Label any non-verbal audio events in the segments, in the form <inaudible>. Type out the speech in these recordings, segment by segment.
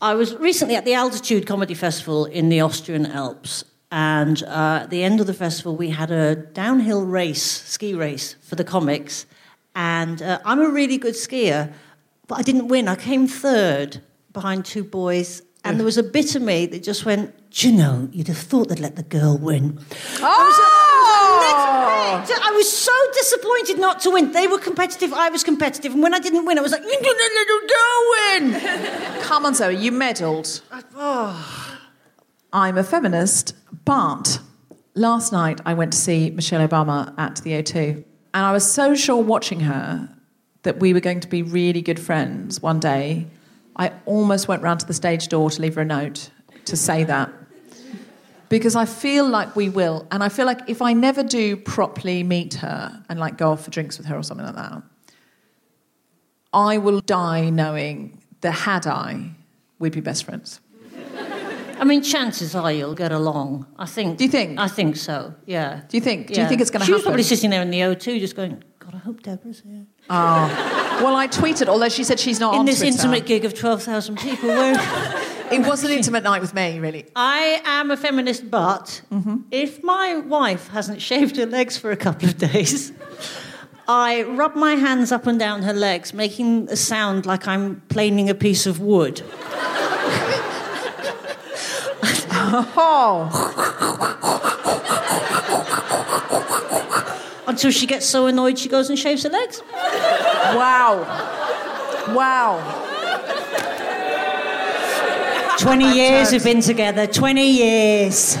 I was recently at the Altitude Comedy Festival in the Austrian Alps, and uh, at the end of the festival, we had a downhill race, ski race for the comics. And uh, I'm a really good skier, but I didn't win. I came third behind two boys, and there was a bit of me that just went, Do you know, you'd have thought they'd let the girl win. A- I was a little bit- I was so disappointed not to win. They were competitive, I was competitive, and when I didn't win, I was like, You didn't win! <laughs> Come on, Zoe, you medalled. Oh. I'm a feminist, but last night I went to see Michelle Obama at the O2, and I was so sure watching her that we were going to be really good friends one day. I almost went round to the stage door to leave her a note to say that. Because I feel like we will, and I feel like if I never do properly meet her and like go off for drinks with her or something like that, I will die knowing that had I, we'd be best friends. I mean, chances are you'll get along. I think. Do you think? I think so. Yeah. Do you think? Do you think it's going to happen? She was probably sitting there in the O2, just going, "God, I hope Deborah's here." Oh. well, I tweeted, although she said she's not in on this Twitter. intimate gig of twelve thousand people. Where <laughs> <laughs> It was an intimate night with me, really. I am a feminist, but Mm-hmm. if my wife hasn't shaved her legs for a couple of days. I rub my hands up and down her legs, making a sound like I'm planing a piece of wood. <laughs> Oh, Until she gets so annoyed she goes and shaves her legs. wow. Wow. 20 years we've been together, 20 years.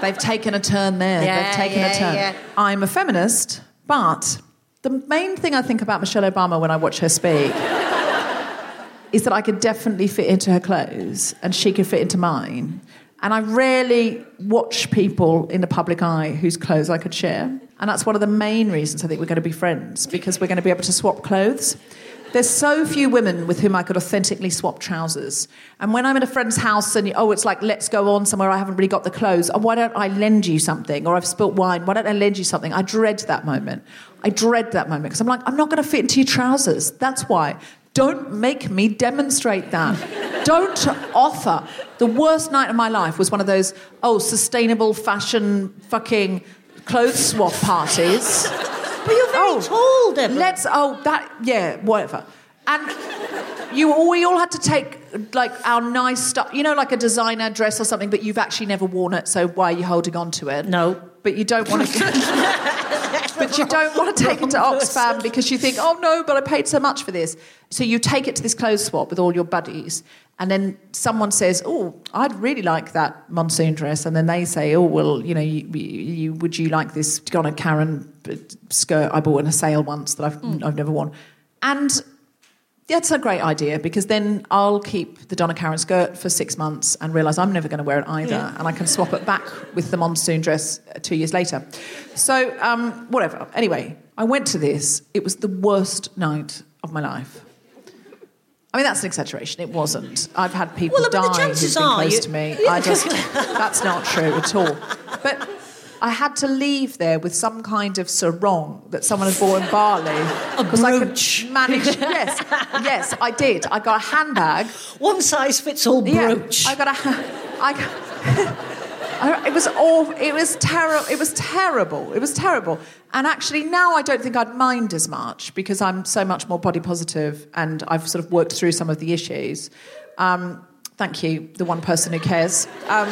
They've taken a turn there. Yeah, They've taken yeah, a turn. yeah. I'm a feminist, but the main thing I think about Michelle Obama when I watch her speak is that I could definitely fit into her clothes and she could fit into mine. And I rarely watch people in the public eye whose clothes I could share. And that's one of the main reasons I think we're going to be friends because we're going to be able to swap clothes. There's so few women with whom I could authentically swap trousers. And when I'm at a friend's house and, oh, it's like, let's go on somewhere, I haven't really got the clothes. Oh, why don't I lend you something? Or I've spilt wine, why don't I lend you something? I dread that moment. I dread that moment because I'm like, I'm not going to fit into your trousers. That's why. Don't make me demonstrate that. <laughs> Don't offer. The worst night of my life was one of those, oh, sustainable fashion fucking clothes swap parties. But you're very Oh, tall, Deborah. Let's, oh, that, yeah, whatever. And you, all- we all had to take like our nice stuff, you know, like a designer dress or something, but you've actually never worn it, so why are you holding on to it? No. But you don't want to. <laughs> but you don't want to take it to Oxfam because you think, oh no, but I paid so much for this. So you take it to this clothes swap with all your buddies, and then someone says, oh, I'd really like that monsoon dress, and then they say, oh well, you know, you, you, would you like this Donna Karan skirt I bought in a sale once that I've I've never worn, and that's a great idea because then I'll keep the Donna Karan skirt for six months and realise I'm never going to wear it either, Yeah. and I can swap it back with the monsoon dress uh, two years later. So, um, whatever. Anyway, I went to this. It was the worst night of my life. I mean, that's an exaggeration. It wasn't. I've had people Well, I mean, the die who've been close you- to me. I just <laughs> that's not true at all. But I had to leave there with some kind of sarong that someone had bought in Bali. A because I could manage. <laughs> Yes, yes, I did. I got a handbag. One size fits all brooch. Yeah, I got a. I- <laughs> it was all. It was terrible. It was terrible. It was terrible. And actually, now I don't think I'd mind as much because I'm so much more body positive, and I've sort of worked through some of the issues. Um, thank you, the one person who cares. Um,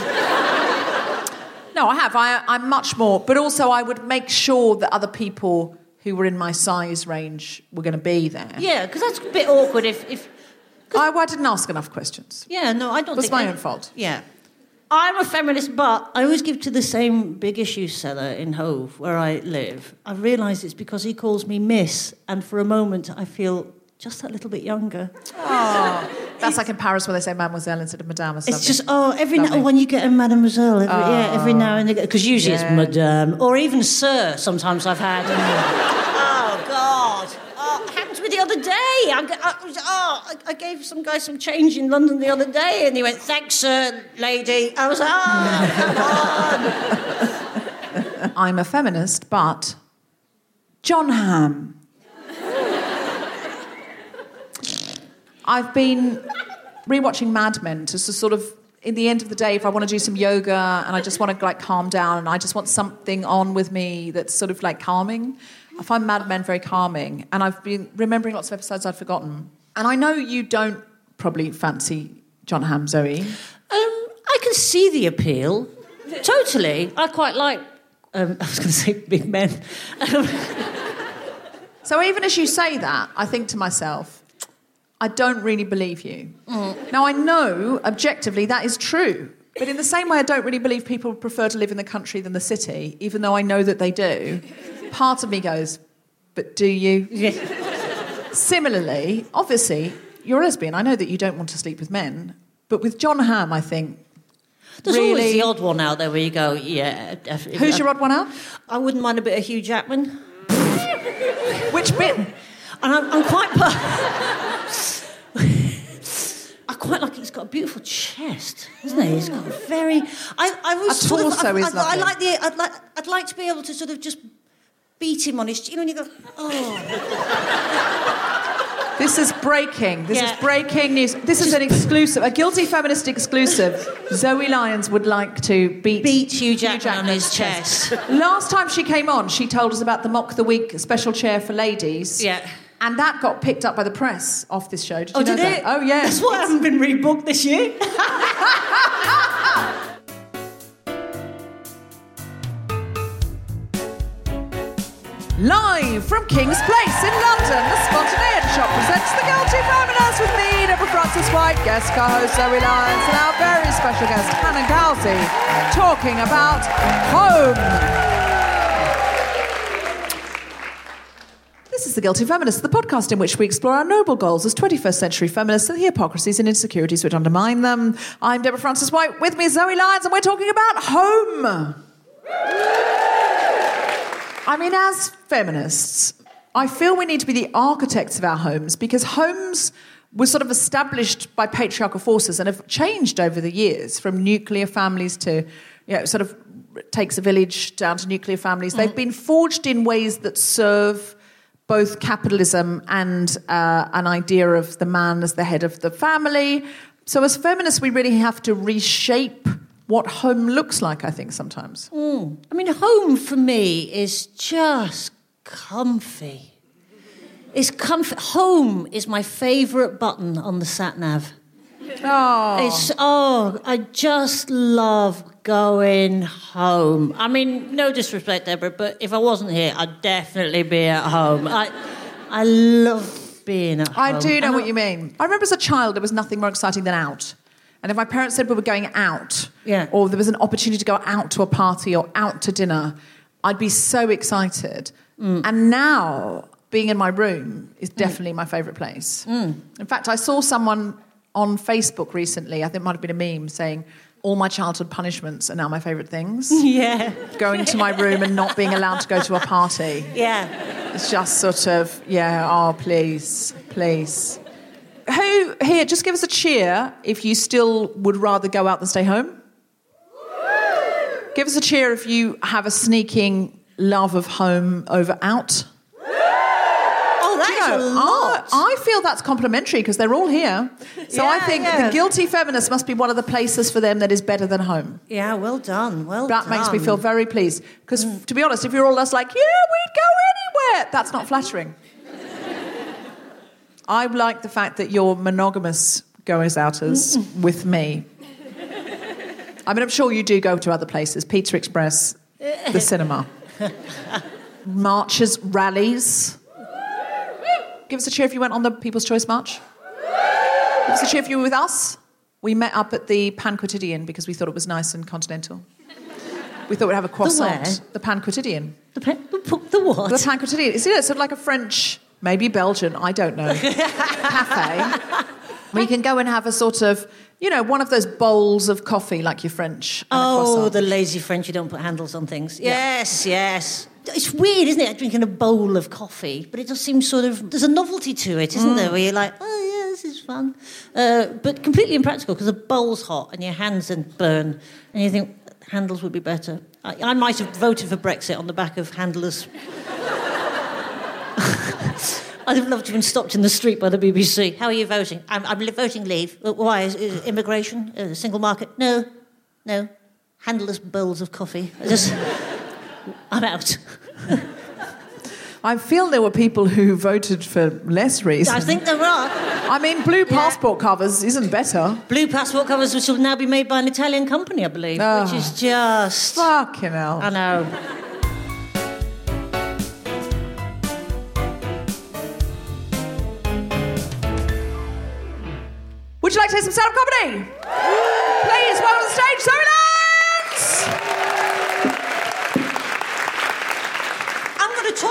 no, I have. I, I'm much more, but also I would make sure that other people who were in my size range were going to be there. yeah, because that's a bit awkward if, if I, I didn't ask enough questions. Yeah, no, I don't Was think... my I- own fault. Yeah. I'm a feminist, but I always give to the same big issue seller in Hove, where I live. I realise it's because he calls me Miss, and for a moment I feel just that little bit younger. That's like in Paris where they say mademoiselle instead of madame or something. It's just, oh, every now when you get a mademoiselle, every, yeah, every ah. now and again, because usually Yeah. it's madame, or even sir, sometimes I've had. oh, God. Oh, it happened to me the other day. I, I oh, I, gave some guy some change in London the other day, and he went, thanks, sir, lady. I was like, oh, come on. <laughs> I'm a feminist, but Jon Hamm. I've been rewatching Mad Men to sort of, in the end of the day, if I want to do some yoga and I just want to like calm down and I just want something on with me that's sort of like calming, I find Mad Men very calming. And I've been remembering lots of episodes I'd forgotten. And I know you don't probably fancy Jon Hamm, Zoe. Um, I can see the appeal. Totally. I quite like, um, <laughs> I was going to say big men. <laughs> So even as you say that, I think to myself, I don't really believe you. Now I know objectively that is true, but in the same way I don't really believe people prefer to live in the country than the city, even though I know that they do. Part of me goes, but do you? <laughs> Similarly, obviously, you're a lesbian. I know that you don't want to sleep with men, but with Jon Hamm, I think. There's really, always the odd one out there where you go, yeah, definitely. Who's your odd one out? I wouldn't mind a bit of Hugh Jackman. Which bit? And I'm, I'm quite. <laughs> I quite like he's got a beautiful chest, isn't he? He's got a very. I, I was A sort of. I, I, I like the. I'd like. I'd like to be able to sort of just beat him on his. You know, and you go, oh. This is breaking. This Yeah. is breaking news. This is an exclusive, a guilty feminist exclusive. Zoe Lyons would like to beat, Beat Hugh Jackman on his chest. Last time she came on, she told us about the Mock the Week special chair for ladies. Yeah. And that got picked up by the press off this show. Did oh, you Oh, know did that? it? Oh, yeah. That's why I haven't been rebooked this year. <laughs> Live from King's Place in London, the Spontaneity Shop presents The Guilty Feminist with me, Deborah Frances White, guest co-host Zoe Lyons, and our very special guest, Hannah Gousy, talking about home. Is The Guilty Feminist, the podcast in which we explore our noble goals as 21st century feminists and the hypocrisies and insecurities which undermine them. I'm Deborah Frances White, with me is Zoe Lyons, and we're talking about home. I mean, as feminists, I feel we need to be the architects of our homes because homes were sort of established by patriarchal forces and have changed over the years from nuclear families to, you know, sort of takes a village down to nuclear families. They've mm. been forged in ways that serve both capitalism and uh, an idea of the man as the head of the family. So, as feminists, we really have to reshape what home looks like, I think, sometimes. I mean, home for me is just comfy. It's comfy. Home is my favourite button on the sat nav. Oh, It's oh, I just love going home. I mean, no disrespect, Deborah, but if I wasn't here, I'd definitely be at home. I, I love being at home. I do know And what you mean. I remember as a child, there was nothing more exciting than out. And if my parents said we were going out, Yeah. or there was an opportunity to go out to a party or out to dinner, I'd be so excited. Mm. And now, being in my room is definitely my favourite place. Mm. In fact, I saw someone on Facebook recently, I think it might have been a meme, saying, all my childhood punishments are now my favourite things. <laughs> Yeah, Going to my room and not being allowed to go to a party. yeah. It's just sort of, yeah, oh, please, please. Who here, just give us a cheer if you still would rather go out than stay home? Give us a cheer if you have a sneaking love of home over out. You that's know, a lot. I, I feel that's complimentary because they're all here. So I think yeah. the guilty feminist must be one of the places for them that is better than home. yeah, well done. Well That done. makes me feel very pleased. Because mm. to be honest, if you're all just like, yeah, we'd go anywhere, that's not flattering. <laughs> I like the fact that you're monogamous goers outers <laughs> with me. I mean, I'm sure you do go to other places Pizza Express, the cinema, <laughs> marches, rallies. Give us a cheer if you went on the People's Choice March. Give us a cheer if you were with us. We met up at the Pain Quotidien because we thought it was nice and continental. We thought we'd have a croissant. where? The Pain Quotidien. The, pe- the, the what? The Pain Quotidien. It's you know, sort of like a French, maybe Belgian, I don't know, <laughs> cafe. We can go and have a sort of, you know, one of those bowls of coffee like your French. Oh, the lazy French who don't put handles on things. Yes, yes. It's weird, isn't it, drinking a bowl of coffee? But it just seems sort of, there's a novelty to it, isn't there? Where you're like, oh, yeah, this is fun. Uh, but completely impractical because the bowl's hot and your hands then burn. And you think handles would be better. I, I might have voted for Brexit on the back of handlers. <laughs> I'd have loved to have been stopped in the street by the BBC. How are you voting? I'm, I'm li- voting leave. Why? Is, is immigration? Uh, single market? No, no. Handless bowls of coffee. I just, I'm out. I feel there were people who voted for less reason. I think there are. I mean, blue passport covers isn't better. Blue passport covers, which will now be made by an Italian company, I believe, Oh. which is just. Fucking hell. I know. Would you like to hear some stand-up comedy? Please, welcome to the stage, Zoe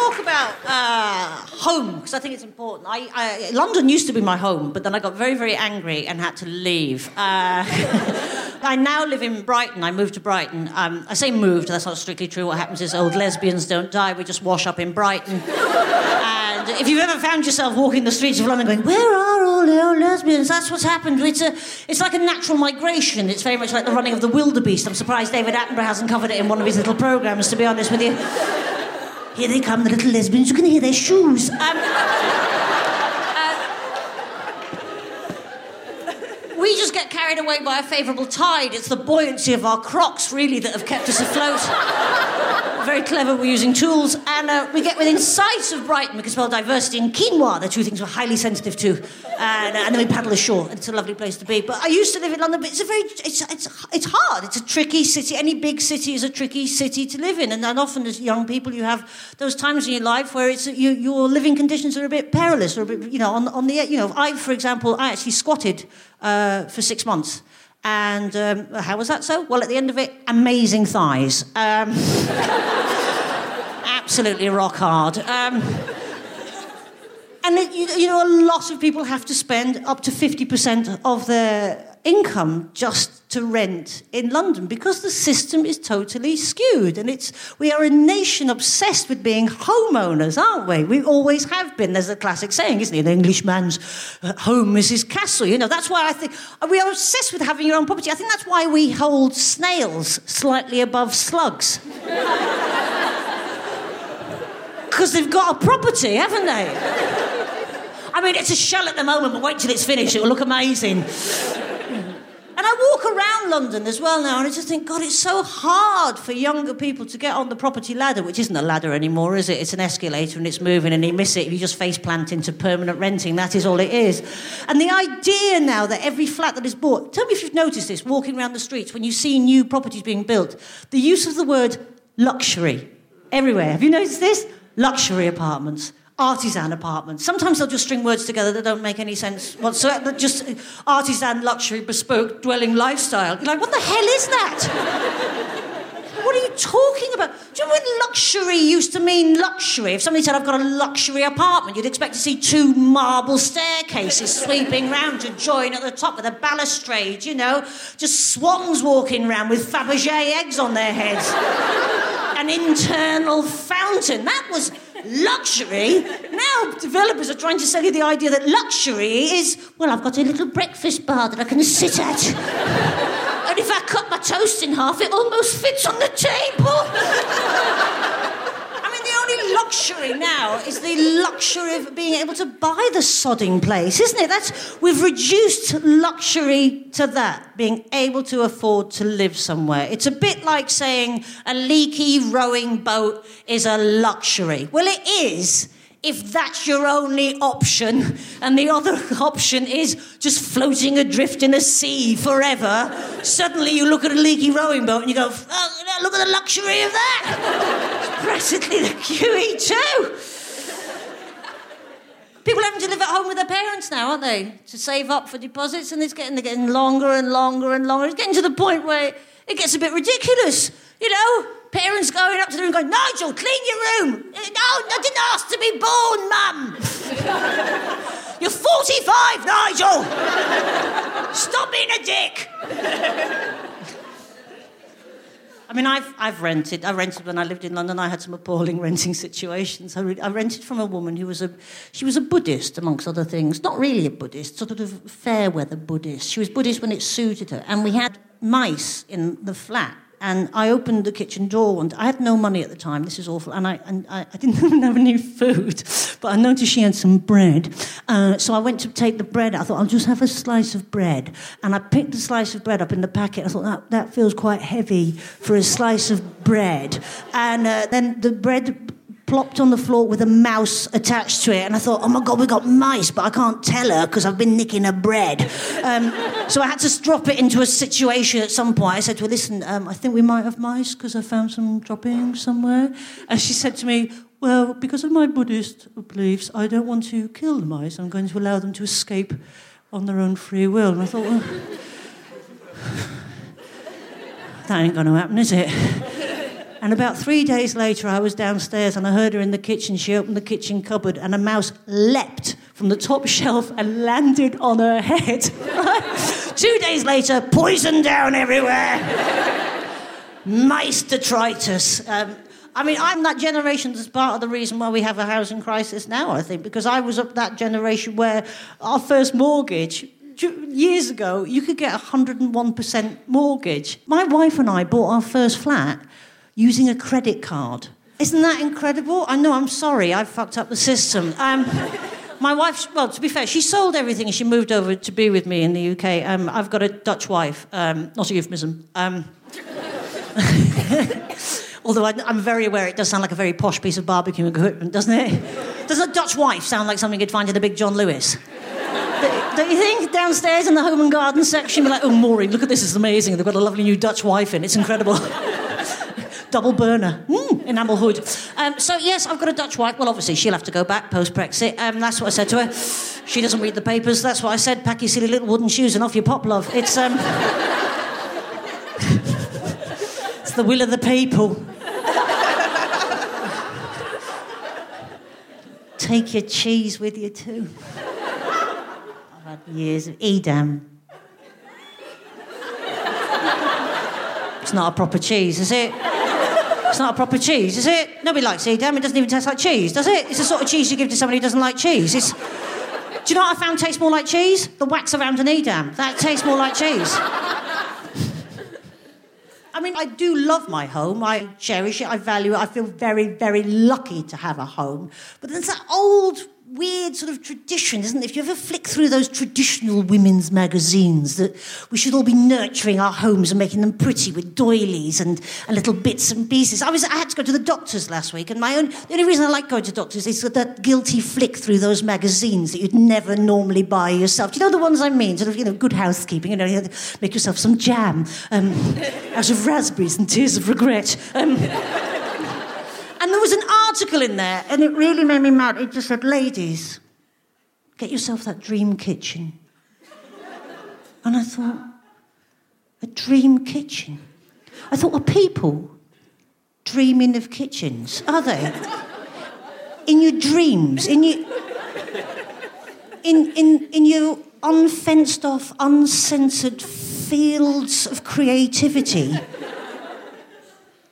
talk about uh, home because I think it's important. I, I, London used to be my home, but then I got very, very angry and had to leave. Uh, <laughs> I now live in Brighton. I moved to Brighton. Um, I say moved, that's not strictly true. What happens is old lesbians don't die, we just wash up in Brighton. and if you've ever found yourself walking the streets of London going, Where are all the old lesbians? That's what's happened. It's, a, it's like a natural migration. It's very much like the running of the wildebeest. I'm surprised David Attenborough hasn't covered it in one of his little programmes, to be honest with you. Here they come, the little lesbians. You can hear their shoes. Um, uh, we just get carried away by a favourable tide. It's the buoyancy of our crocs, really, that have kept us afloat. Very clever, we're using tools. And uh, we get within sight of Brighton. We can spell diversity and quinoa, the two things we're highly sensitive to. And, uh, and then we paddle ashore. It's a lovely place to be. But I used to live in London, but it's a very, it's, it's, it's hard. It's a tricky city. Any big city is a tricky city to live in. And then often as young people, you have those times in your life where it's, you, your living conditions are a bit perilous or a bit, you know, on, on the, you know, I, for example, I actually squatted uh, for six months. And um, how was that so? Well, at the end of it, amazing thighs. Um, <laughs> absolutely rock hard. Um, and it, you, you know, a lot of people have to spend up to 50% of their income just to rent in London because the system is totally skewed. And it's, we are a nation obsessed with being homeowners, aren't we? We always have been. There's a classic saying, isn't it? An Englishman's uh, home is his castle. You know, that's why I think we are obsessed with having your own property. I think that's why we hold snails slightly above slugs. <laughs> Because they've got a property, haven't they? I mean, it's a shell at the moment, but wait till it's finished. It will look amazing. I walk around London as well now, and I just think, God, it's so hard for younger people to get on the property ladder, which isn't a ladder anymore, is it? It's an escalator and it's moving, and you miss it if you just face plant into permanent renting. That is all it is. And the idea now that every flat that is bought, tell me if you've noticed this walking around the streets when you see new properties being built, the use of the word luxury everywhere. Have you noticed this? Luxury apartments artisan apartments. Sometimes they'll just string words together that don't make any sense whatsoever. Just uh, artisan, luxury, bespoke, dwelling lifestyle. You're like, what the hell is that? <laughs> what are you talking about? Do you know when luxury used to mean luxury? If somebody said, I've got a luxury apartment, you'd expect to see two marble staircases sweeping round to join at the top with a balustrade, you know, just swans walking around with Fabergé eggs on their heads. <laughs> An internal fountain. That was luxury. Now developers are trying to sell you the idea that luxury is, well, I've got a little breakfast bar that I can sit at. and if I cut my toast in half, it almost fits on the table luxury now is the luxury of being able to buy the sodding place, isn't it? That's we've reduced luxury to that, being able to afford to live somewhere. It's a bit like saying a leaky rowing boat is a luxury. Well, it is if that's your only option, and the other <laughs> option is just floating adrift in a sea forever, suddenly you look at a leaky rowing boat and you go, oh, look at the luxury of that. It's practically the QE2. People having to live at home with their parents now, aren't they? To save up for deposits, and it's getting, getting longer and longer and longer. It's getting to the point where it gets a bit ridiculous. You know, Parents going up to them room going, Nigel, clean your room. Eh, no, I didn't ask to be born, Mum. <laughs> You're 45, Nigel. <laughs> Stop being a dick. I mean, I've, I've rented. I rented when I lived in London. I had some appalling <laughs> renting situations. I, re- I rented from a woman who was a, she was a Buddhist, amongst other things. Not really a Buddhist, sort of fair weather Buddhist. She was Buddhist when it suited her. And we had mice in the flat and I opened the kitchen door and I had no money at the time. This is awful. And I, and I, I didn't <laughs> even have any food, but I noticed she had some bread. Uh, so I went to take the bread. I thought, I'll just have a slice of bread. And I picked the slice of bread up in the packet. I thought, that, that feels quite heavy for a slice of bread. And uh, then the bread plopped on the floor with a mouse attached to it. And I thought, oh my God, we got mice, but I can't tell her because I've been nicking her bread. Um, so I had to drop it into a situation at some point. I said to her, listen, um, I think we might have mice because I found some droppings somewhere. And she said to me, well, because of my Buddhist beliefs, I don't want to kill the mice. I'm going to allow them to escape on their own free will. And I thought, well, <sighs> that ain't going to happen, is it? And about three days later, I was downstairs and I heard her in the kitchen. She opened the kitchen cupboard and a mouse leapt from the top <laughs> shelf and landed on her head. <laughs> Two days later, poison down everywhere. <laughs> Mice detritus. Um, I mean, I'm that generation that's part of the reason why we have a housing crisis now, I think, because I was up that generation where our first mortgage years ago, you could get a 101% mortgage. My wife and I bought our first flat using a credit card. Isn't that incredible? I know, I'm sorry, I fucked up the system. Um, my wife, well, to be fair, she sold everything and she moved over to be with me in the UK. Um, I've got a Dutch wife, um, not a euphemism. Um, <laughs> although I, am very aware it does sound like a very posh piece of barbecue equipment, doesn't it? Does a Dutch wife sound like something you'd find in a big John Lewis? Don't you think? Downstairs in the home and garden section, be like, oh, Maureen, look at this, it's amazing. They've got a lovely new Dutch wife in, it's incredible <laughs> double burner, mm, enamel hood. Um, so, yes, I've got a Dutch wife. Well, obviously, she'll have to go back post Brexit. Um, that's what I said to her. She doesn't read the papers. That's what I said. Pack your silly little wooden shoes and off you pop, love. It's, um, <laughs> it's the will of the people. Take your cheese with you, too. I've had years of Edam. It's not a proper cheese, is it? It's not a proper cheese, is it? Nobody likes Edam. It doesn't even taste like cheese, does it? It's the sort of cheese you give to somebody who doesn't like cheese. It's... Do you know what I found tastes more like cheese? The wax around an Edam. That tastes more like cheese. I mean, I do love my home. I cherish it. I value it. I feel very, very lucky to have a home. But there's that old weird sort of tradition, isn't it? If you ever flick through those traditional women's magazines, that we should all be nurturing our homes and making them pretty with doilies and, and little bits and pieces. I was I had to go to the doctors last week, and my own the only reason I like going to doctors is that guilty flick through those magazines that you'd never normally buy yourself. Do you know the ones I mean? Sort of, you know, good housekeeping. You know, you make yourself some jam um, out of raspberries and tears of regret. Um, <laughs> and there was an article in there, and it really made me mad. It just said, Ladies, get yourself that dream kitchen. And I thought, A dream kitchen? I thought, Are people dreaming of kitchens? Are they? In your dreams, in your. In, in, in your unfenced off, uncensored fields of creativity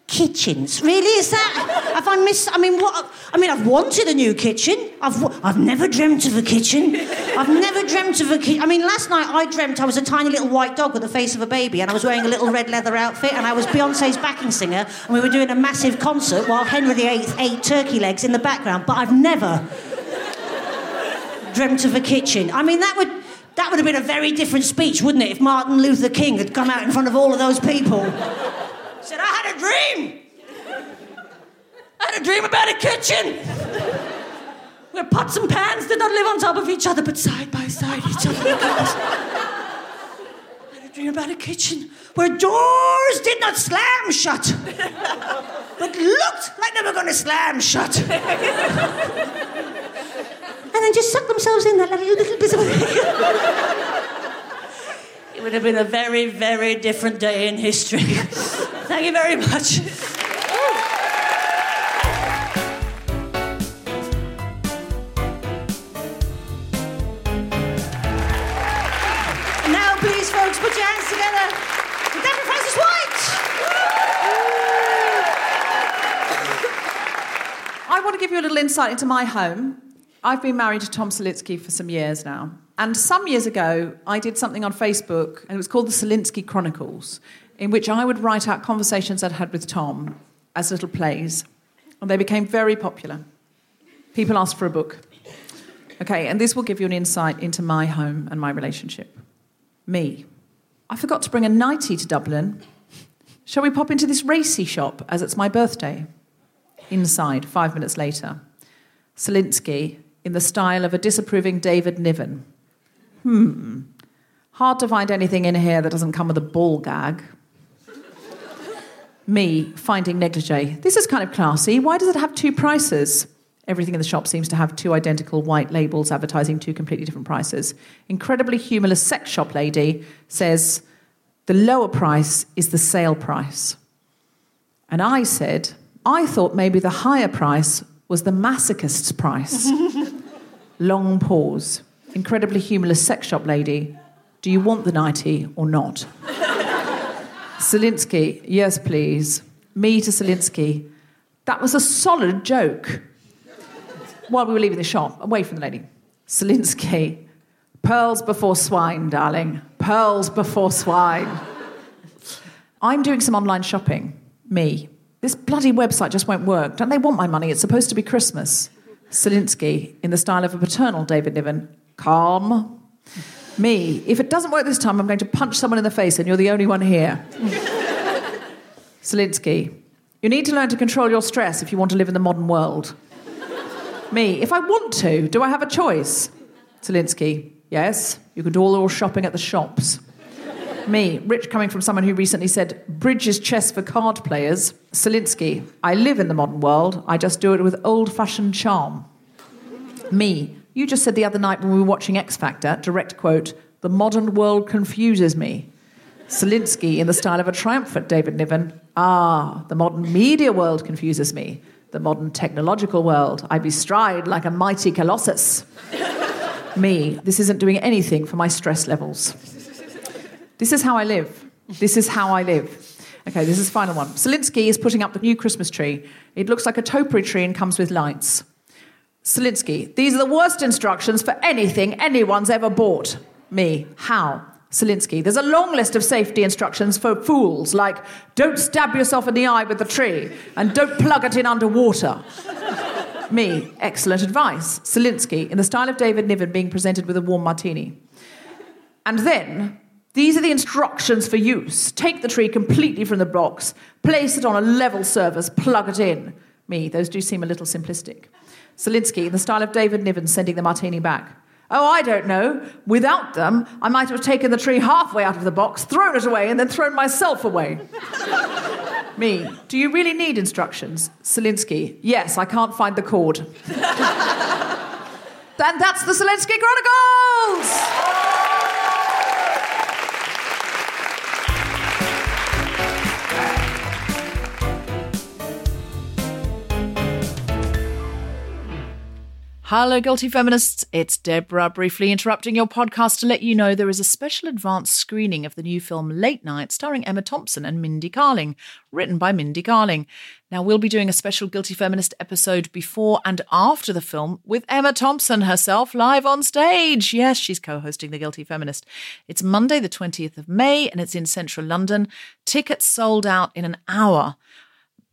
kitchens. Really, is that? Have I missed? I mean, what? I mean, I've wanted a new kitchen. I've I've never dreamt of a kitchen. I've never dreamt of a kitchen. I mean, last night I dreamt I was a tiny little white dog with the face of a baby, and I was wearing a little red leather outfit, and I was Beyonce's backing singer, and we were doing a massive concert while Henry VIII ate turkey legs in the background. But I've never dreamt of a kitchen. I mean, that would. That would have been a very different speech, wouldn't it, if Martin Luther King had come out in front of all of those people? Said, I had a dream. I had a dream about a kitchen where pots and pans did not live on top of each other but side by side each other. I had a dream about a kitchen where doors did not slam shut but looked like they were going to slam shut. and then just suck themselves in that little, little bit of. Would have been a very, very different day in history. <laughs> Thank you very much. now, please, folks, put your hands together for White. I want to give you a little insight into my home. I've been married to Tom Salinsky for some years now. And some years ago, I did something on Facebook, and it was called the Salinsky Chronicles, in which I would write out conversations I'd had with Tom as little plays. And they became very popular. People asked for a book. Okay, and this will give you an insight into my home and my relationship. Me. I forgot to bring a nightie to Dublin. Shall we pop into this racy shop as it's my birthday? Inside, five minutes later. Salinsky, in the style of a disapproving David Niven. Hmm. Hard to find anything in here that doesn't come with a ball gag. Me finding negligee. This is kind of classy. Why does it have two prices? Everything in the shop seems to have two identical white labels advertising two completely different prices. Incredibly humorless sex shop lady says, The lower price is the sale price. And I said, I thought maybe the higher price was the masochist's price. <laughs> Long pause. Incredibly humorless sex shop lady. Do you want the nightie or not? <laughs> Salinsky, yes, please. Me to Salinsky. That was a solid joke. While we were leaving the shop, away from the lady. Salinsky, pearls before swine, darling. Pearls before swine. I'm doing some online shopping. Me. This bloody website just won't work. Don't they want my money? It's supposed to be Christmas. Salinsky, in the style of a paternal David Niven. Calm. Me. If it doesn't work this time, I'm going to punch someone in the face and you're the only one here. Salinsky. You need to learn to control your stress if you want to live in the modern world. Me. If I want to, do I have a choice? Salinsky. Yes. You can do all your shopping at the shops. Me, rich coming from someone who recently said, bridge is chess for card players. Salinsky, I live in the modern world, I just do it with old fashioned charm. Me, you just said the other night when we were watching X Factor, direct quote, the modern world confuses me. Salinsky, in the style of a triumphant David Niven, ah, the modern media world confuses me. The modern technological world, I bestride like a mighty colossus. me, this isn't doing anything for my stress levels. This is how I live. This is how I live. Okay, this is the final one. Salinsky is putting up the new Christmas tree. It looks like a topiary tree and comes with lights. Salinsky, these are the worst instructions for anything anyone's ever bought. Me, how? Salinsky, there's a long list of safety instructions for fools, like don't stab yourself in the eye with the tree and don't plug it in underwater. <laughs> Me, excellent advice. Salinsky, in the style of David Niven being presented with a warm martini. And then, these are the instructions for use. Take the tree completely from the box, place it on a level surface, plug it in. Me, those do seem a little simplistic. Salinsky, in the style of David Niven sending the martini back. Oh, I don't know. Without them, I might have taken the tree halfway out of the box, thrown it away, and then thrown myself away. <laughs> Me. Do you really need instructions? Salinsky. Yes, I can't find the cord. <laughs> and that's the Salinsky Chronicles! Hello, guilty feminists. It's Deborah, briefly interrupting your podcast to let you know there is a special advance screening of the new film Late Night, starring Emma Thompson and Mindy Kaling, written by Mindy Kaling. Now, we'll be doing a special Guilty Feminist episode before and after the film with Emma Thompson herself live on stage. Yes, she's co hosting The Guilty Feminist. It's Monday, the 20th of May, and it's in central London. Tickets sold out in an hour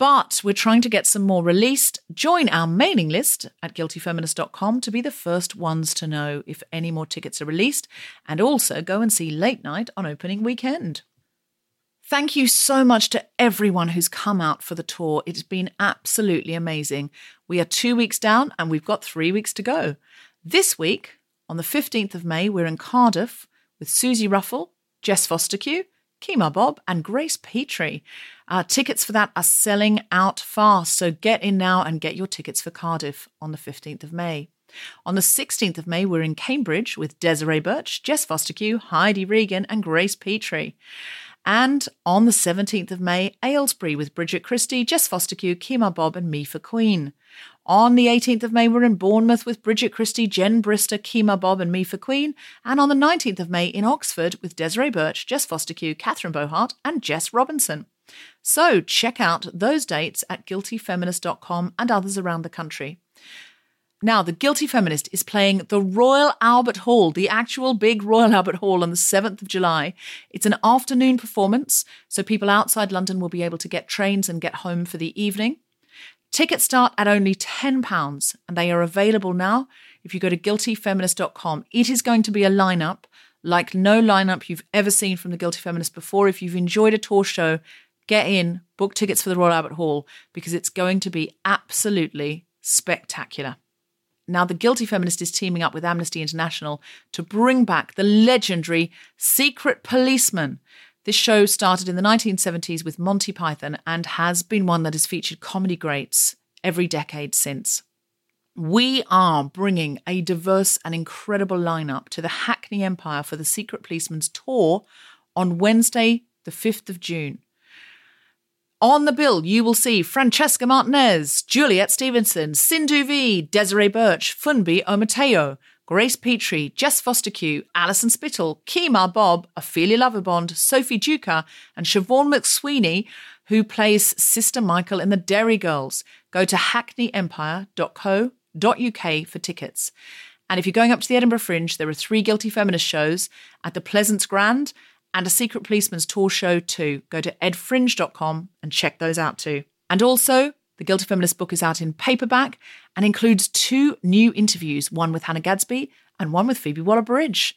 but we're trying to get some more released. Join our mailing list at guiltyfeminist.com to be the first ones to know if any more tickets are released, and also go and see Late Night on opening weekend. Thank you so much to everyone who's come out for the tour. It's been absolutely amazing. We are two weeks down and we've got three weeks to go. This week, on the 15th of May, we're in Cardiff with Suzi Ruffell, Jess Fostekew, Kemah Bob, and Grace Petrie. Uh, tickets for that are selling out fast, so get in now and get your tickets for Cardiff on the 15th of May. On the 16th of May, we're in Cambridge with Desiree Burch, Jess Fostekew, Heidi Regan, and Grace Petrie. And on the 17th of May, Aylesbury with Bridget Christie, Jess Fostekew, Kemah Bob, and me for Queen. On the 18th of May, we're in Bournemouth with Bridget Christie, Jen Brister, Kemah Bob, and me for Queen. And on the 19th of May, in Oxford with Desiree Burch, Jess Fostekew, Catherine Bohart, and Jess Robinson. So check out those dates at guiltyfeminist.com and others around the country. Now, The Guilty Feminist is playing the Royal Albert Hall, the actual big Royal Albert Hall, on the 7th of July. It's an afternoon performance, so people outside London will be able to get trains and get home for the evening. Tickets start at only £10 and they are available now if you go to guiltyfeminist.com. It is going to be a lineup like no lineup you've ever seen from The Guilty Feminist before. If you've enjoyed a tour show, get in, book tickets for the Royal Albert Hall because it's going to be absolutely spectacular. Now, The Guilty Feminist is teaming up with Amnesty International to bring back the legendary Secret Policeman. This show started in the 1970s with Monty Python and has been one that has featured comedy greats every decade since. We are bringing a diverse and incredible lineup to the Hackney Empire for the Secret Policeman's tour on Wednesday, the 5th of June. On the bill, you will see Francesca Martinez, Juliet Stevenson, Sindhu Vee, Desiree Burch, Funmbi Omotayo, Grace Petrie, Jess Fostekew, Alison Spittle, Kemah Bob, Ophelia Lovibond, Sophie Duker, and Siobhan McSweeney, who plays Sister Michael in The Derry Girls. Go to hackneyempire.co.uk for tickets. And if you're going up to the Edinburgh Fringe, there are three Guilty Feminist shows at the Pleasance Grand and a Secret Policeman's tour show too. Go to edfringe.com and check those out too. And also, the Guilty Feminist book is out in paperback and includes two new interviews, one with Hannah Gadsby and one with Phoebe Waller Bridge.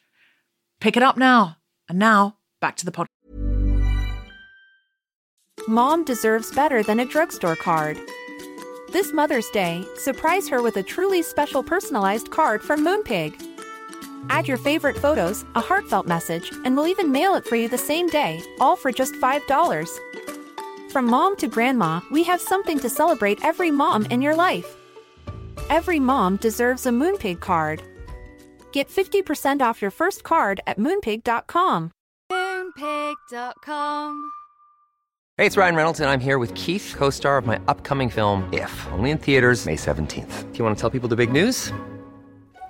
Pick it up now. And now, back to the podcast. Mom deserves better than a drugstore card. This Mother's Day, surprise her with a truly special personalized card from Moonpig. Add your favorite photos, a heartfelt message, and we'll even mail it for you the same day, all for just $5. From mom to grandma, we have something to celebrate every mom in your life. Every mom deserves a Moonpig card. Get 50% off your first card at moonpig.com. Moonpig.com. Hey, it's Ryan Reynolds, and I'm here with Keith, co star of my upcoming film, If, only in theaters, May 17th. Do you want to tell people the big news?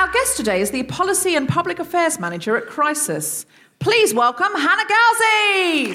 Our guest today is the Policy and Public Affairs Manager at Crisis. Please welcome Hannah Gousy.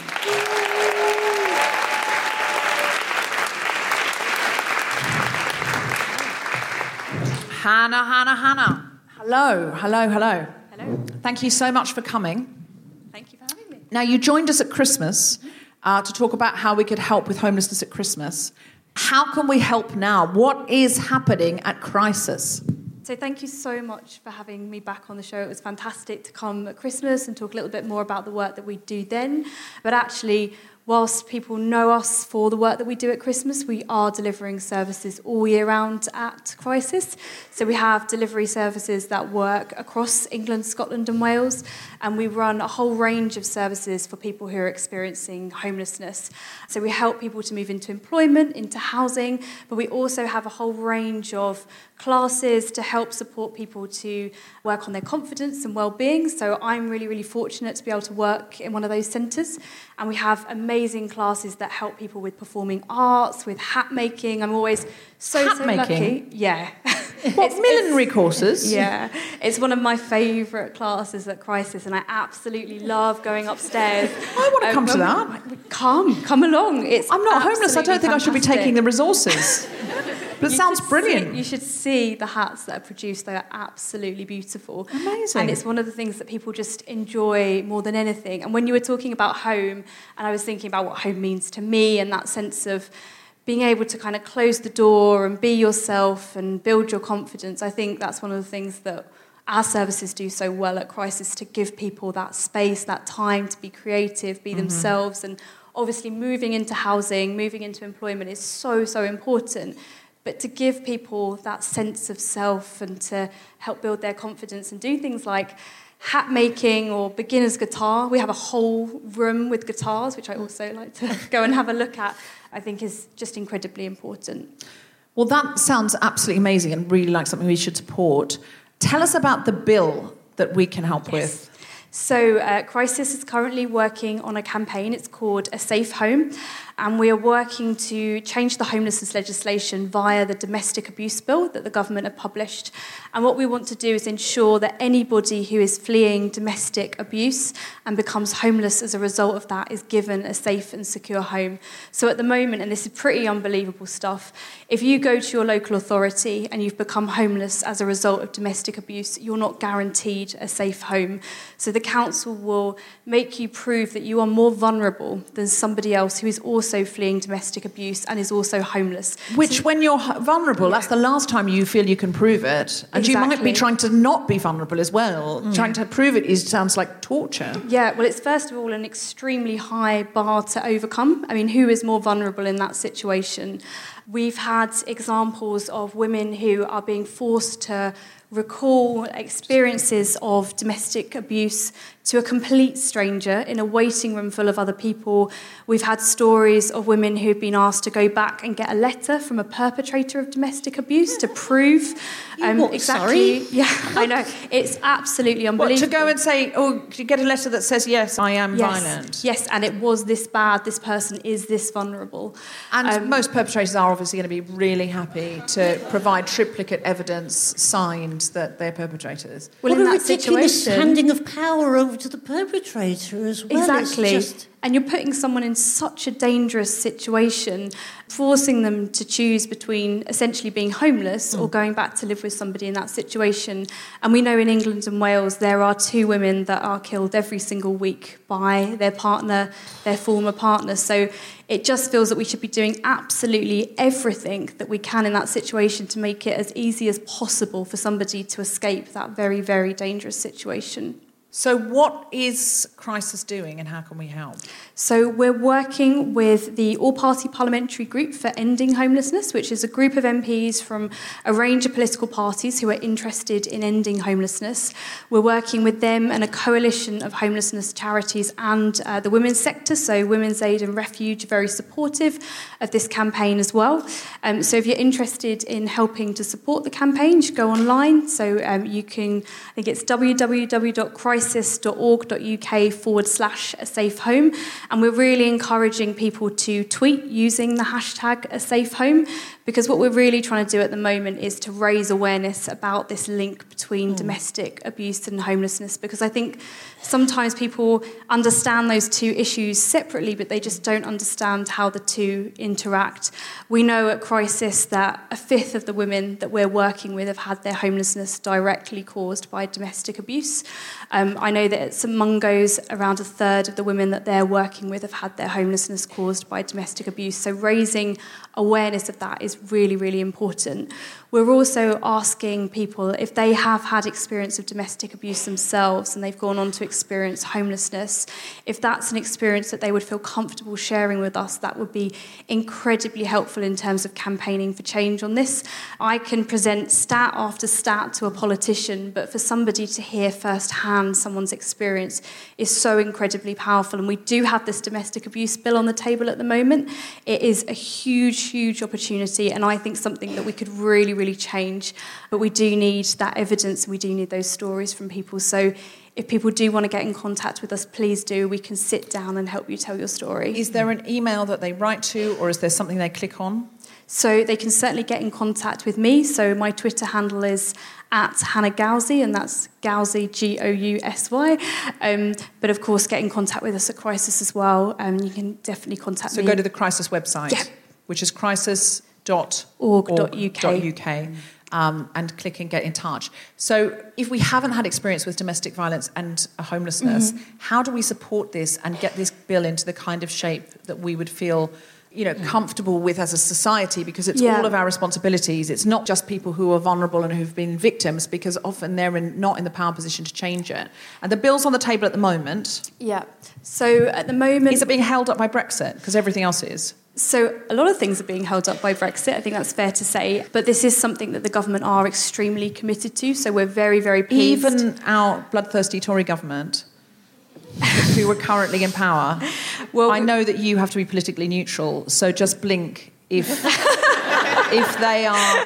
Hannah, Hannah, Hannah. Hello, hello, hello. Hello. Thank you so much for coming. Thank you for having me. Now, you joined us at Christmas uh, to talk about how we could help with homelessness at Christmas. How can we help now? What is happening at Crisis? So, thank you so much for having me back on the show. It was fantastic to come at Christmas and talk a little bit more about the work that we do then. But actually, whilst people know us for the work that we do at Christmas, we are delivering services all year round at Crisis. So, we have delivery services that work across England, Scotland, and Wales, and we run a whole range of services for people who are experiencing homelessness. So, we help people to move into employment, into housing, but we also have a whole range of classes to help support people to work on their confidence and well-being. So I'm really, really fortunate to be able to work in one of those centres. And we have amazing classes that help people with performing arts, with hat making. I'm always so, Hat so making? lucky. Yeah. What, <laughs> It's- millinery it's- courses? Yeah, it's one of my favourite classes at Crisis, and I absolutely love going upstairs. I wanna Um, come to that. Come, come along. It's I'm not homeless. I don't think I should be taking the resources. <laughs> But it You sounds brilliant. See, you should see the hats that are produced. They are absolutely beautiful. Amazing. And it's one of the things that people just enjoy more than anything. And when you were talking about home, and I was thinking about what home means to me and that sense of being able to kind of close the door and be yourself and build your confidence, I think that's one of the things that our services do so well at Crisis to give people that space, that time to be creative, be mm-hmm. themselves. And obviously, moving into housing, moving into employment is so, so important. But to give people that sense of self and to help build their confidence and do things like hat making or beginner's guitar. We have a whole room with guitars, which I also like to <laughs> go and have a look at, I think is just incredibly important. Well, that sounds absolutely amazing and really like something we should support. Tell us about the bill that we can help with. So, uh, Crisis is currently working on a campaign. It's called A Safe Home. And we are working to change the homelessness legislation via the domestic abuse bill that the government have published. And what we want to do is ensure that anybody who is fleeing domestic abuse and becomes homeless as a result of that is given a safe and secure home. So, at the moment, and this is pretty unbelievable stuff, if you go to your local authority and you've become homeless as a result of domestic abuse, you're not guaranteed a safe home. So the council will make you prove that you are more vulnerable than somebody else who is also fleeing domestic abuse and is also homeless. Which, when you're vulnerable, that's the last time you feel you can prove it. And you might be trying to not be vulnerable as well. Mm. Trying to prove it is sounds like torture. Yeah, well, it's first of all an extremely high bar to overcome. I mean, who is more vulnerable in that situation? We've had examples of women who are being forced to recall experiences of domestic abuse to a complete stranger in a waiting room full of other people. We've had stories of women who've been asked to go back and get a letter from a perpetrator of domestic abuse to prove um, what, exactly. sorry? <laughs> Yeah, I know. It's absolutely What, unbelievable. to go and say, oh, to get a letter that says, yes, I am yes. violent. Yes, and it was this bad, this person is this vulnerable. And Um, most perpetrators are obviously going to be really happy to provide triplicate evidence signed that they're perpetrators. well, what in a that ridiculous situation, handing of power over to the perpetrator as well. Exactly. And you're putting someone in such a dangerous situation, forcing them to choose between essentially being homeless or mm. going back to live with somebody in that situation. And we know in England and Wales there are two women that are killed every single week by their partner, their former partner. So it just feels that we should be doing absolutely everything that we can in that situation to make it as easy as possible for somebody to escape that very, very dangerous situation. So, what is Crisis doing and how can we help? So, we're working with the All Party Parliamentary Group for Ending Homelessness, which is a group of MPs from a range of political parties who are interested in ending homelessness. We're working with them and a coalition of homelessness charities and uh, the women's sector. So, Women's Aid and Refuge are very supportive of this campaign as well. Um, so, if you're interested in helping to support the campaign, you should go online. So, um, you can, I think it's www.crisis crisis.org.uk forward slash a safe home. And we're really encouraging people to tweet using the hashtag a safe home because what we're really trying to do at the moment is to raise awareness about this link between mm. domestic abuse and homelessness because I think sometimes people understand those two issues separately but they just don't understand how the two interact. We know at Crisis that a fifth of the women that we're working with have had their homelessness directly caused by domestic abuse. Um, I know that at St Mungo's around a third of the women that they're working with have had their homelessness caused by domestic abuse. So raising awareness of that is really, really important. We're also asking people if they have had experience of domestic abuse themselves and they've gone on to experience homelessness, if that's an experience that they would feel comfortable sharing with us, that would be incredibly helpful in terms of campaigning for change on this. I can present stat after stat to a politician, but for somebody to hear firsthand someone's experience is so incredibly powerful. And we do have this domestic abuse bill on the table at the moment. It is a huge, huge opportunity, and I think something that we could really, really change. But we do need that evidence we do need those stories from people. So if people do want to get in contact with us, please do. We can sit down and help you tell your story. Is there an email that they write to, or is there something they click on? So they can certainly get in contact with me. So my Twitter handle is at Hannah Gousy, and that's Gousy, G O U S Y. Um, but of course, get in contact with us at Crisis as well. Um, you can definitely contact so me. So go to the Crisis website, yeah. Which is crisis org.uk. Um, and click and get in touch. So, if we haven't had experience with domestic violence and homelessness, mm-hmm. how do we support this and get this bill into the kind of shape that we would feel, you know, comfortable with as a society? Because it's yeah. all of our responsibilities. It's not just people who are vulnerable and who've been victims, because often they're in, not in the power position to change it. And the bill's on the table at the moment. Yeah. So at the moment, is it being held up by Brexit? Because everything else is. So, a lot of things are being held up by Brexit, I think that's fair to say. But this is something that the government are extremely committed to. So, we're very, very pleased. Even our bloodthirsty Tory government, who are currently in power, well, I know that you have to be politically neutral. So, just blink if, <laughs> if they are.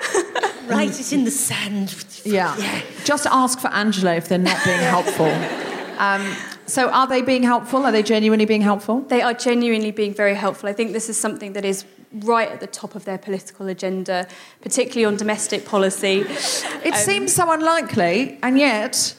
Write it in the sand. Yeah. yeah. Just ask for Angela if they're not being helpful. <laughs> Um, so, are they being helpful? Are they genuinely being helpful? They are genuinely being very helpful. I think this is something that is right at the top of their political agenda, particularly on domestic policy. <laughs> It um, seems so unlikely, and yet,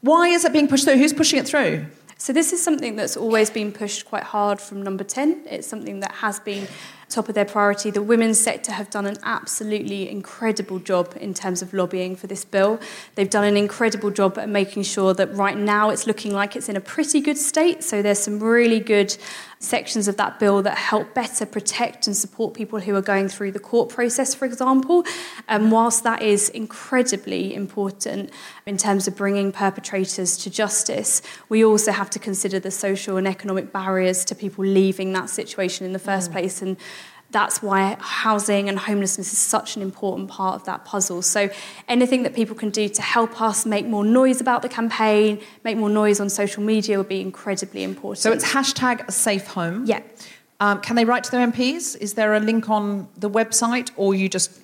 why is it being pushed through? Who's pushing it through? So, this is something that's always been pushed quite hard from number 10. It's something that has been top of their priority. The women's sector have done an absolutely incredible job in terms of lobbying for this bill. They've done an incredible job at making sure that right now it's looking like it's in a pretty good state. So there's some really good sections of that bill that help better protect and support people who are going through the court process, for example. And whilst that is incredibly important in terms of bringing perpetrators to justice, we also have to consider the social and economic barriers to people leaving that situation in the first mm. place. And that's why housing and homelessness is such an important part of that puzzle. So, anything that people can do to help us make more noise about the campaign, make more noise on social media would be incredibly important. So, it's hashtag safe home. Yeah. Um, can they write to their MPs? Is there a link on the website, or you just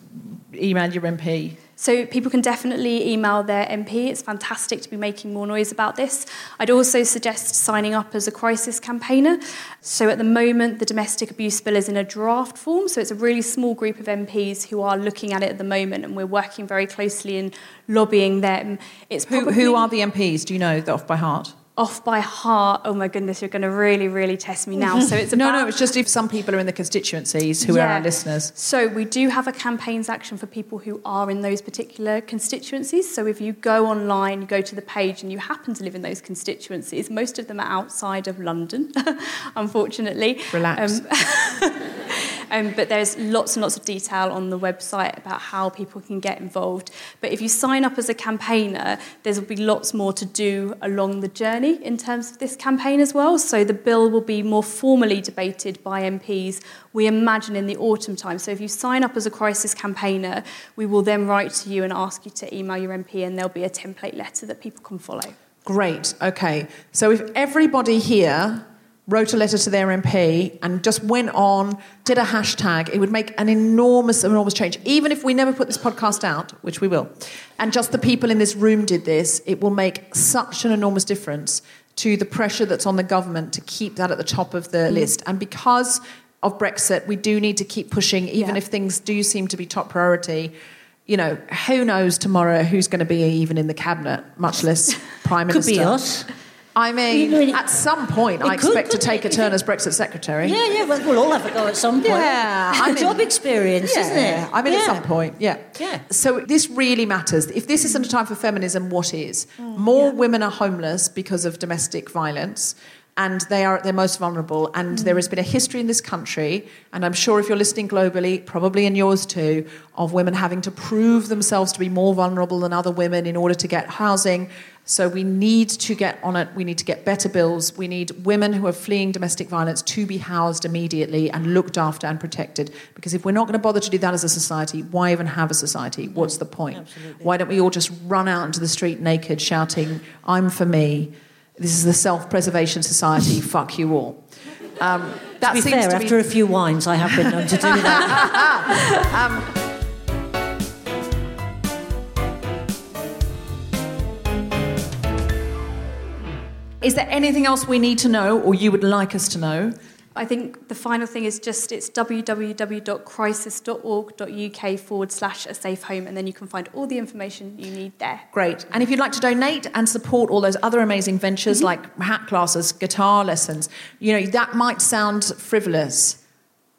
email your MP? So people can definitely email their MP. It's fantastic to be making more noise about this. I'd also suggest signing up as a crisis campaigner. So at the moment, the domestic abuse bill is in a draft form. So it's a really small group of MPs who are looking at it at the moment, and we're working very closely in lobbying them. It's probably, who, who are the MPs? Do you know that off by heart? Off by heart. Oh my goodness, you're going to really, really test me now. So it's about, <laughs> no, no. It's just if some people are in the constituencies who yeah. are our listeners. So we do have a campaigns action for people who are in those particular constituencies. So if you go online, you go to the page, and you happen to live in those constituencies, most of them are outside of London, <laughs> unfortunately. Relax. Um, <laughs> Um, but there's lots and lots of detail on the website about how people can get involved. But if you sign up as a campaigner, there'll be lots more to do along the journey in terms of this campaign as well. So the bill will be more formally debated by MPs, we imagine, in the autumn time. So if you sign up as a crisis campaigner, we will then write to you and ask you to email your MP, and there'll be a template letter that people can follow. Great. Okay. So if everybody here wrote a letter to their MP and just went on, did a hashtag, it would make an enormous, enormous change. Even if we never put this podcast out, which we will, and just the people in this room did this, it will make such an enormous difference to the pressure that's on the government to keep that at the top of the mm. list. And because of Brexit, we do need to keep pushing, even yeah. if things do seem to be top priority you know, who knows tomorrow who's going to be even in the cabinet, much less <laughs> prime minister. Could be us. I mean, know, at some point, I could, expect to take a turn as Brexit secretary. Yeah, yeah, well, we'll all have a go at some point. Yeah, <laughs> I mean, job experience, yeah, isn't it? I mean, yeah. at some point, yeah. Yeah. So this really matters. If this isn't a time for feminism, what is? Mm, More yeah. women are homeless because of domestic violence and they are at their most vulnerable. And mm. there has been a history in this country, and I'm sure if you're listening globally, probably in yours too, of women having to prove themselves to be more vulnerable than other women in order to get housing. So we need to get on it. We need to get better bills. We need women who are fleeing domestic violence to be housed immediately and looked after and protected. Because if we're not going to bother to do that as a society, why even have a society? What's the point? Absolutely. Why don't we all just run out into the street naked shouting, I'm for me? This is the self preservation society, <laughs> fuck you all. Um, that to be fair, to be... after a few wines, I have been known to do that. <laughs> <laughs> um, Is there anything else we need to know or you would like us to know? I think the final thing is just it's www.crisis.org.uk forward slash a safe home, and then you can find all the information you need there. Great. And if you'd like to donate and support all those other amazing ventures mm-hmm. like hat classes, guitar lessons, you know, that might sound frivolous,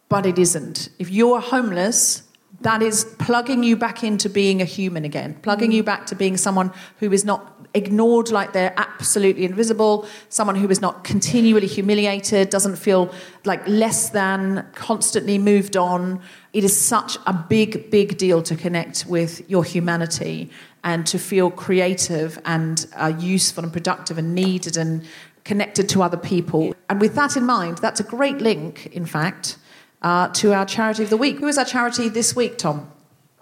but it isn't. If you're homeless, that is plugging you back into being a human again, plugging mm. you back to being someone who is not ignored like they're absolutely invisible, someone who is not continually humiliated, doesn't feel like less than, constantly moved on. It is such a big, big deal to connect with your humanity and to feel creative and uh, useful and productive and needed and connected to other people. And with that in mind, that's a great link, in fact, uh, to our charity of the week. Who is our charity this week, Tom?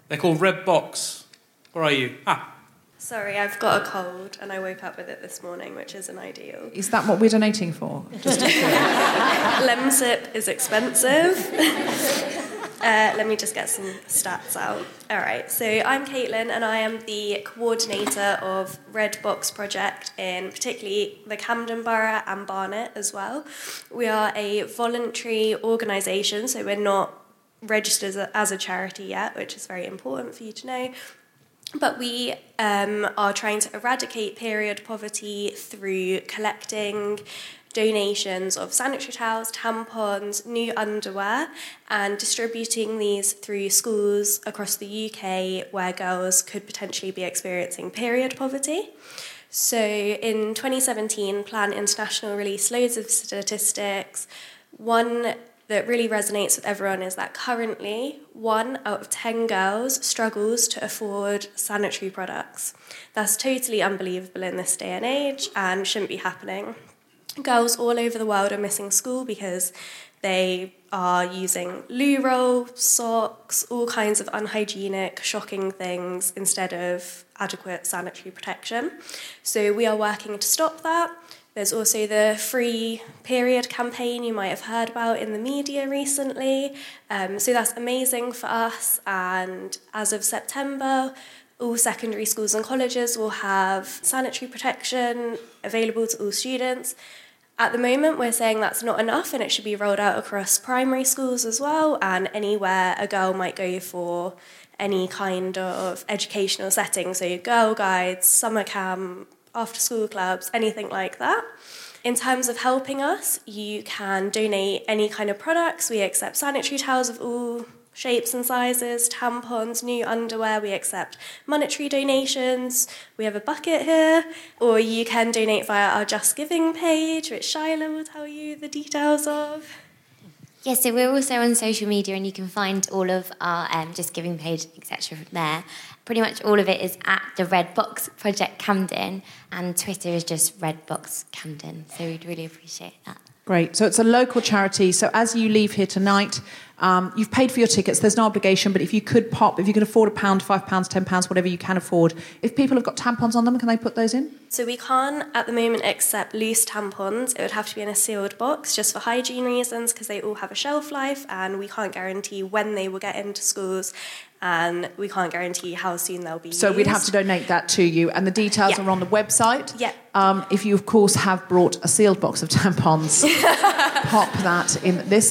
They're called Red Box. Where are you? Ah, Sorry, I've got a cold and I woke up with it this morning, which isn't ideal. Is that what we're donating for? <laughs> Just Lemsip is expensive. <laughs> uh, let me just get some stats out. All right, so I'm Caitlin and I am the coordinator of Red Box Project in particularly the Camden Borough and Barnet as well. We are a voluntary organisation, so we're not registered as a charity yet, which is very important for you to know. But we um, are trying to eradicate period poverty through collecting donations of sanitary towels, tampons, new underwear, and distributing these through schools across the UK where girls could potentially be experiencing period poverty. So in 2017, Plan International released loads of statistics. One that really resonates with everyone is that currently one out of 10 girls struggles to afford sanitary products. That's totally unbelievable in this day and age and shouldn't be happening. Girls all over the world are missing school because they are using loo roll, socks, all kinds of unhygienic, shocking things instead of adequate sanitary protection. So we are working to stop that. There's also the free period campaign you might have heard about in the media recently. Um, so that's amazing for us. And as of September, all secondary schools and colleges will have sanitary protection available to all students. At the moment, we're saying that's not enough and it should be rolled out across primary schools as well and anywhere a girl might go for any kind of educational setting. So, girl guides, summer camp, after school clubs, anything like that. In terms of helping us, you can donate any kind of products. We accept sanitary towels of all shapes and sizes, tampons, new underwear. We accept monetary donations. We have a bucket here. Or you can donate via our Just Giving page, which Shyla will tell you the details of. Yeah, so we're also on social media, and you can find all of our um, just giving page, etc. there. Pretty much all of it is at the Red Box Project Camden, and Twitter is just Red Box Camden. So we'd really appreciate that. Great. So it's a local charity. So as you leave here tonight, um, you've paid for your tickets. There's no obligation, but if you could pop, if you could afford a pound, five pounds, ten pounds, whatever you can afford, if people have got tampons on them, can they put those in? So we can't at the moment accept loose tampons. It would have to be in a sealed box just for hygiene reasons because they all have a shelf life and we can't guarantee when they will get into schools and we can't guarantee how soon they'll be So used. we'd have to donate that to you, and the details Yeah. are on the website. Yeah. Um, if you, of course, have brought a sealed box of tampons, <laughs> pop that in this.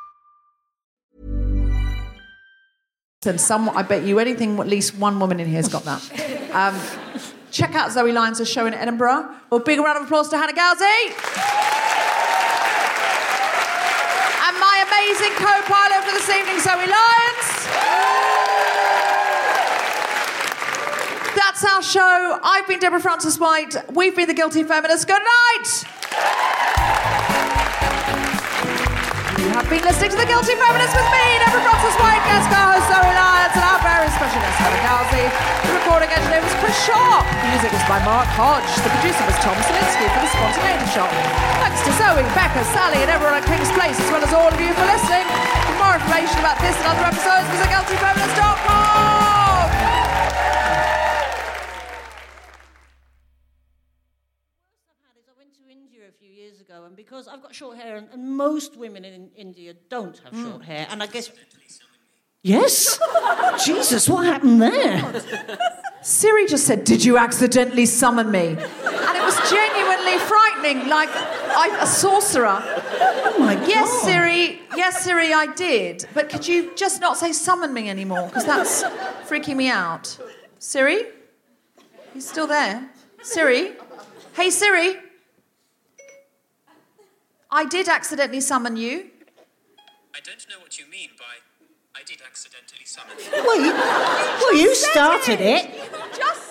And some, I bet you anything, at least one woman in here has got that. Um, check out Zoe Lyons' show in Edinburgh. Well, big round of applause to Hannah Gousy. And my amazing co-pilot for this evening, Zoe Lyons. That's our show. I've been Deborah Frances White. We've been the Guilty Feminists. Good night. Have been listening to The Guilty Feminist with me, Deborah Frances White, guest co-host Zoe Lyons, and our very special guest, Hannah Gousy. The recording engineer was Chris Sharp. Music was by Mark Hodge. The producer was Tom Salinsky for The Spontaneity Shop. Thanks to Zoe, Becca, Sally, and everyone at King's Place, as well as all of you for listening. For more information about this and other episodes, visit guiltyfeminist.com. I went to India a few years ago, and because I've got short hair, and, and most women in India don't have Hmm. short hair, and I guess. Yes? <laughs> Jesus, what happened there? Siri just said, Did you accidentally summon me? And it was genuinely frightening, like I, a sorcerer. Oh my God. Yes, Siri. Yes, Siri, I did. But could you just not say summon me anymore? Because that's freaking me out. Siri? He's still there. Siri? Hey, Siri? I did accidentally summon you. I don't know what you mean by I did accidentally summon Well, you, well, you started it. Just said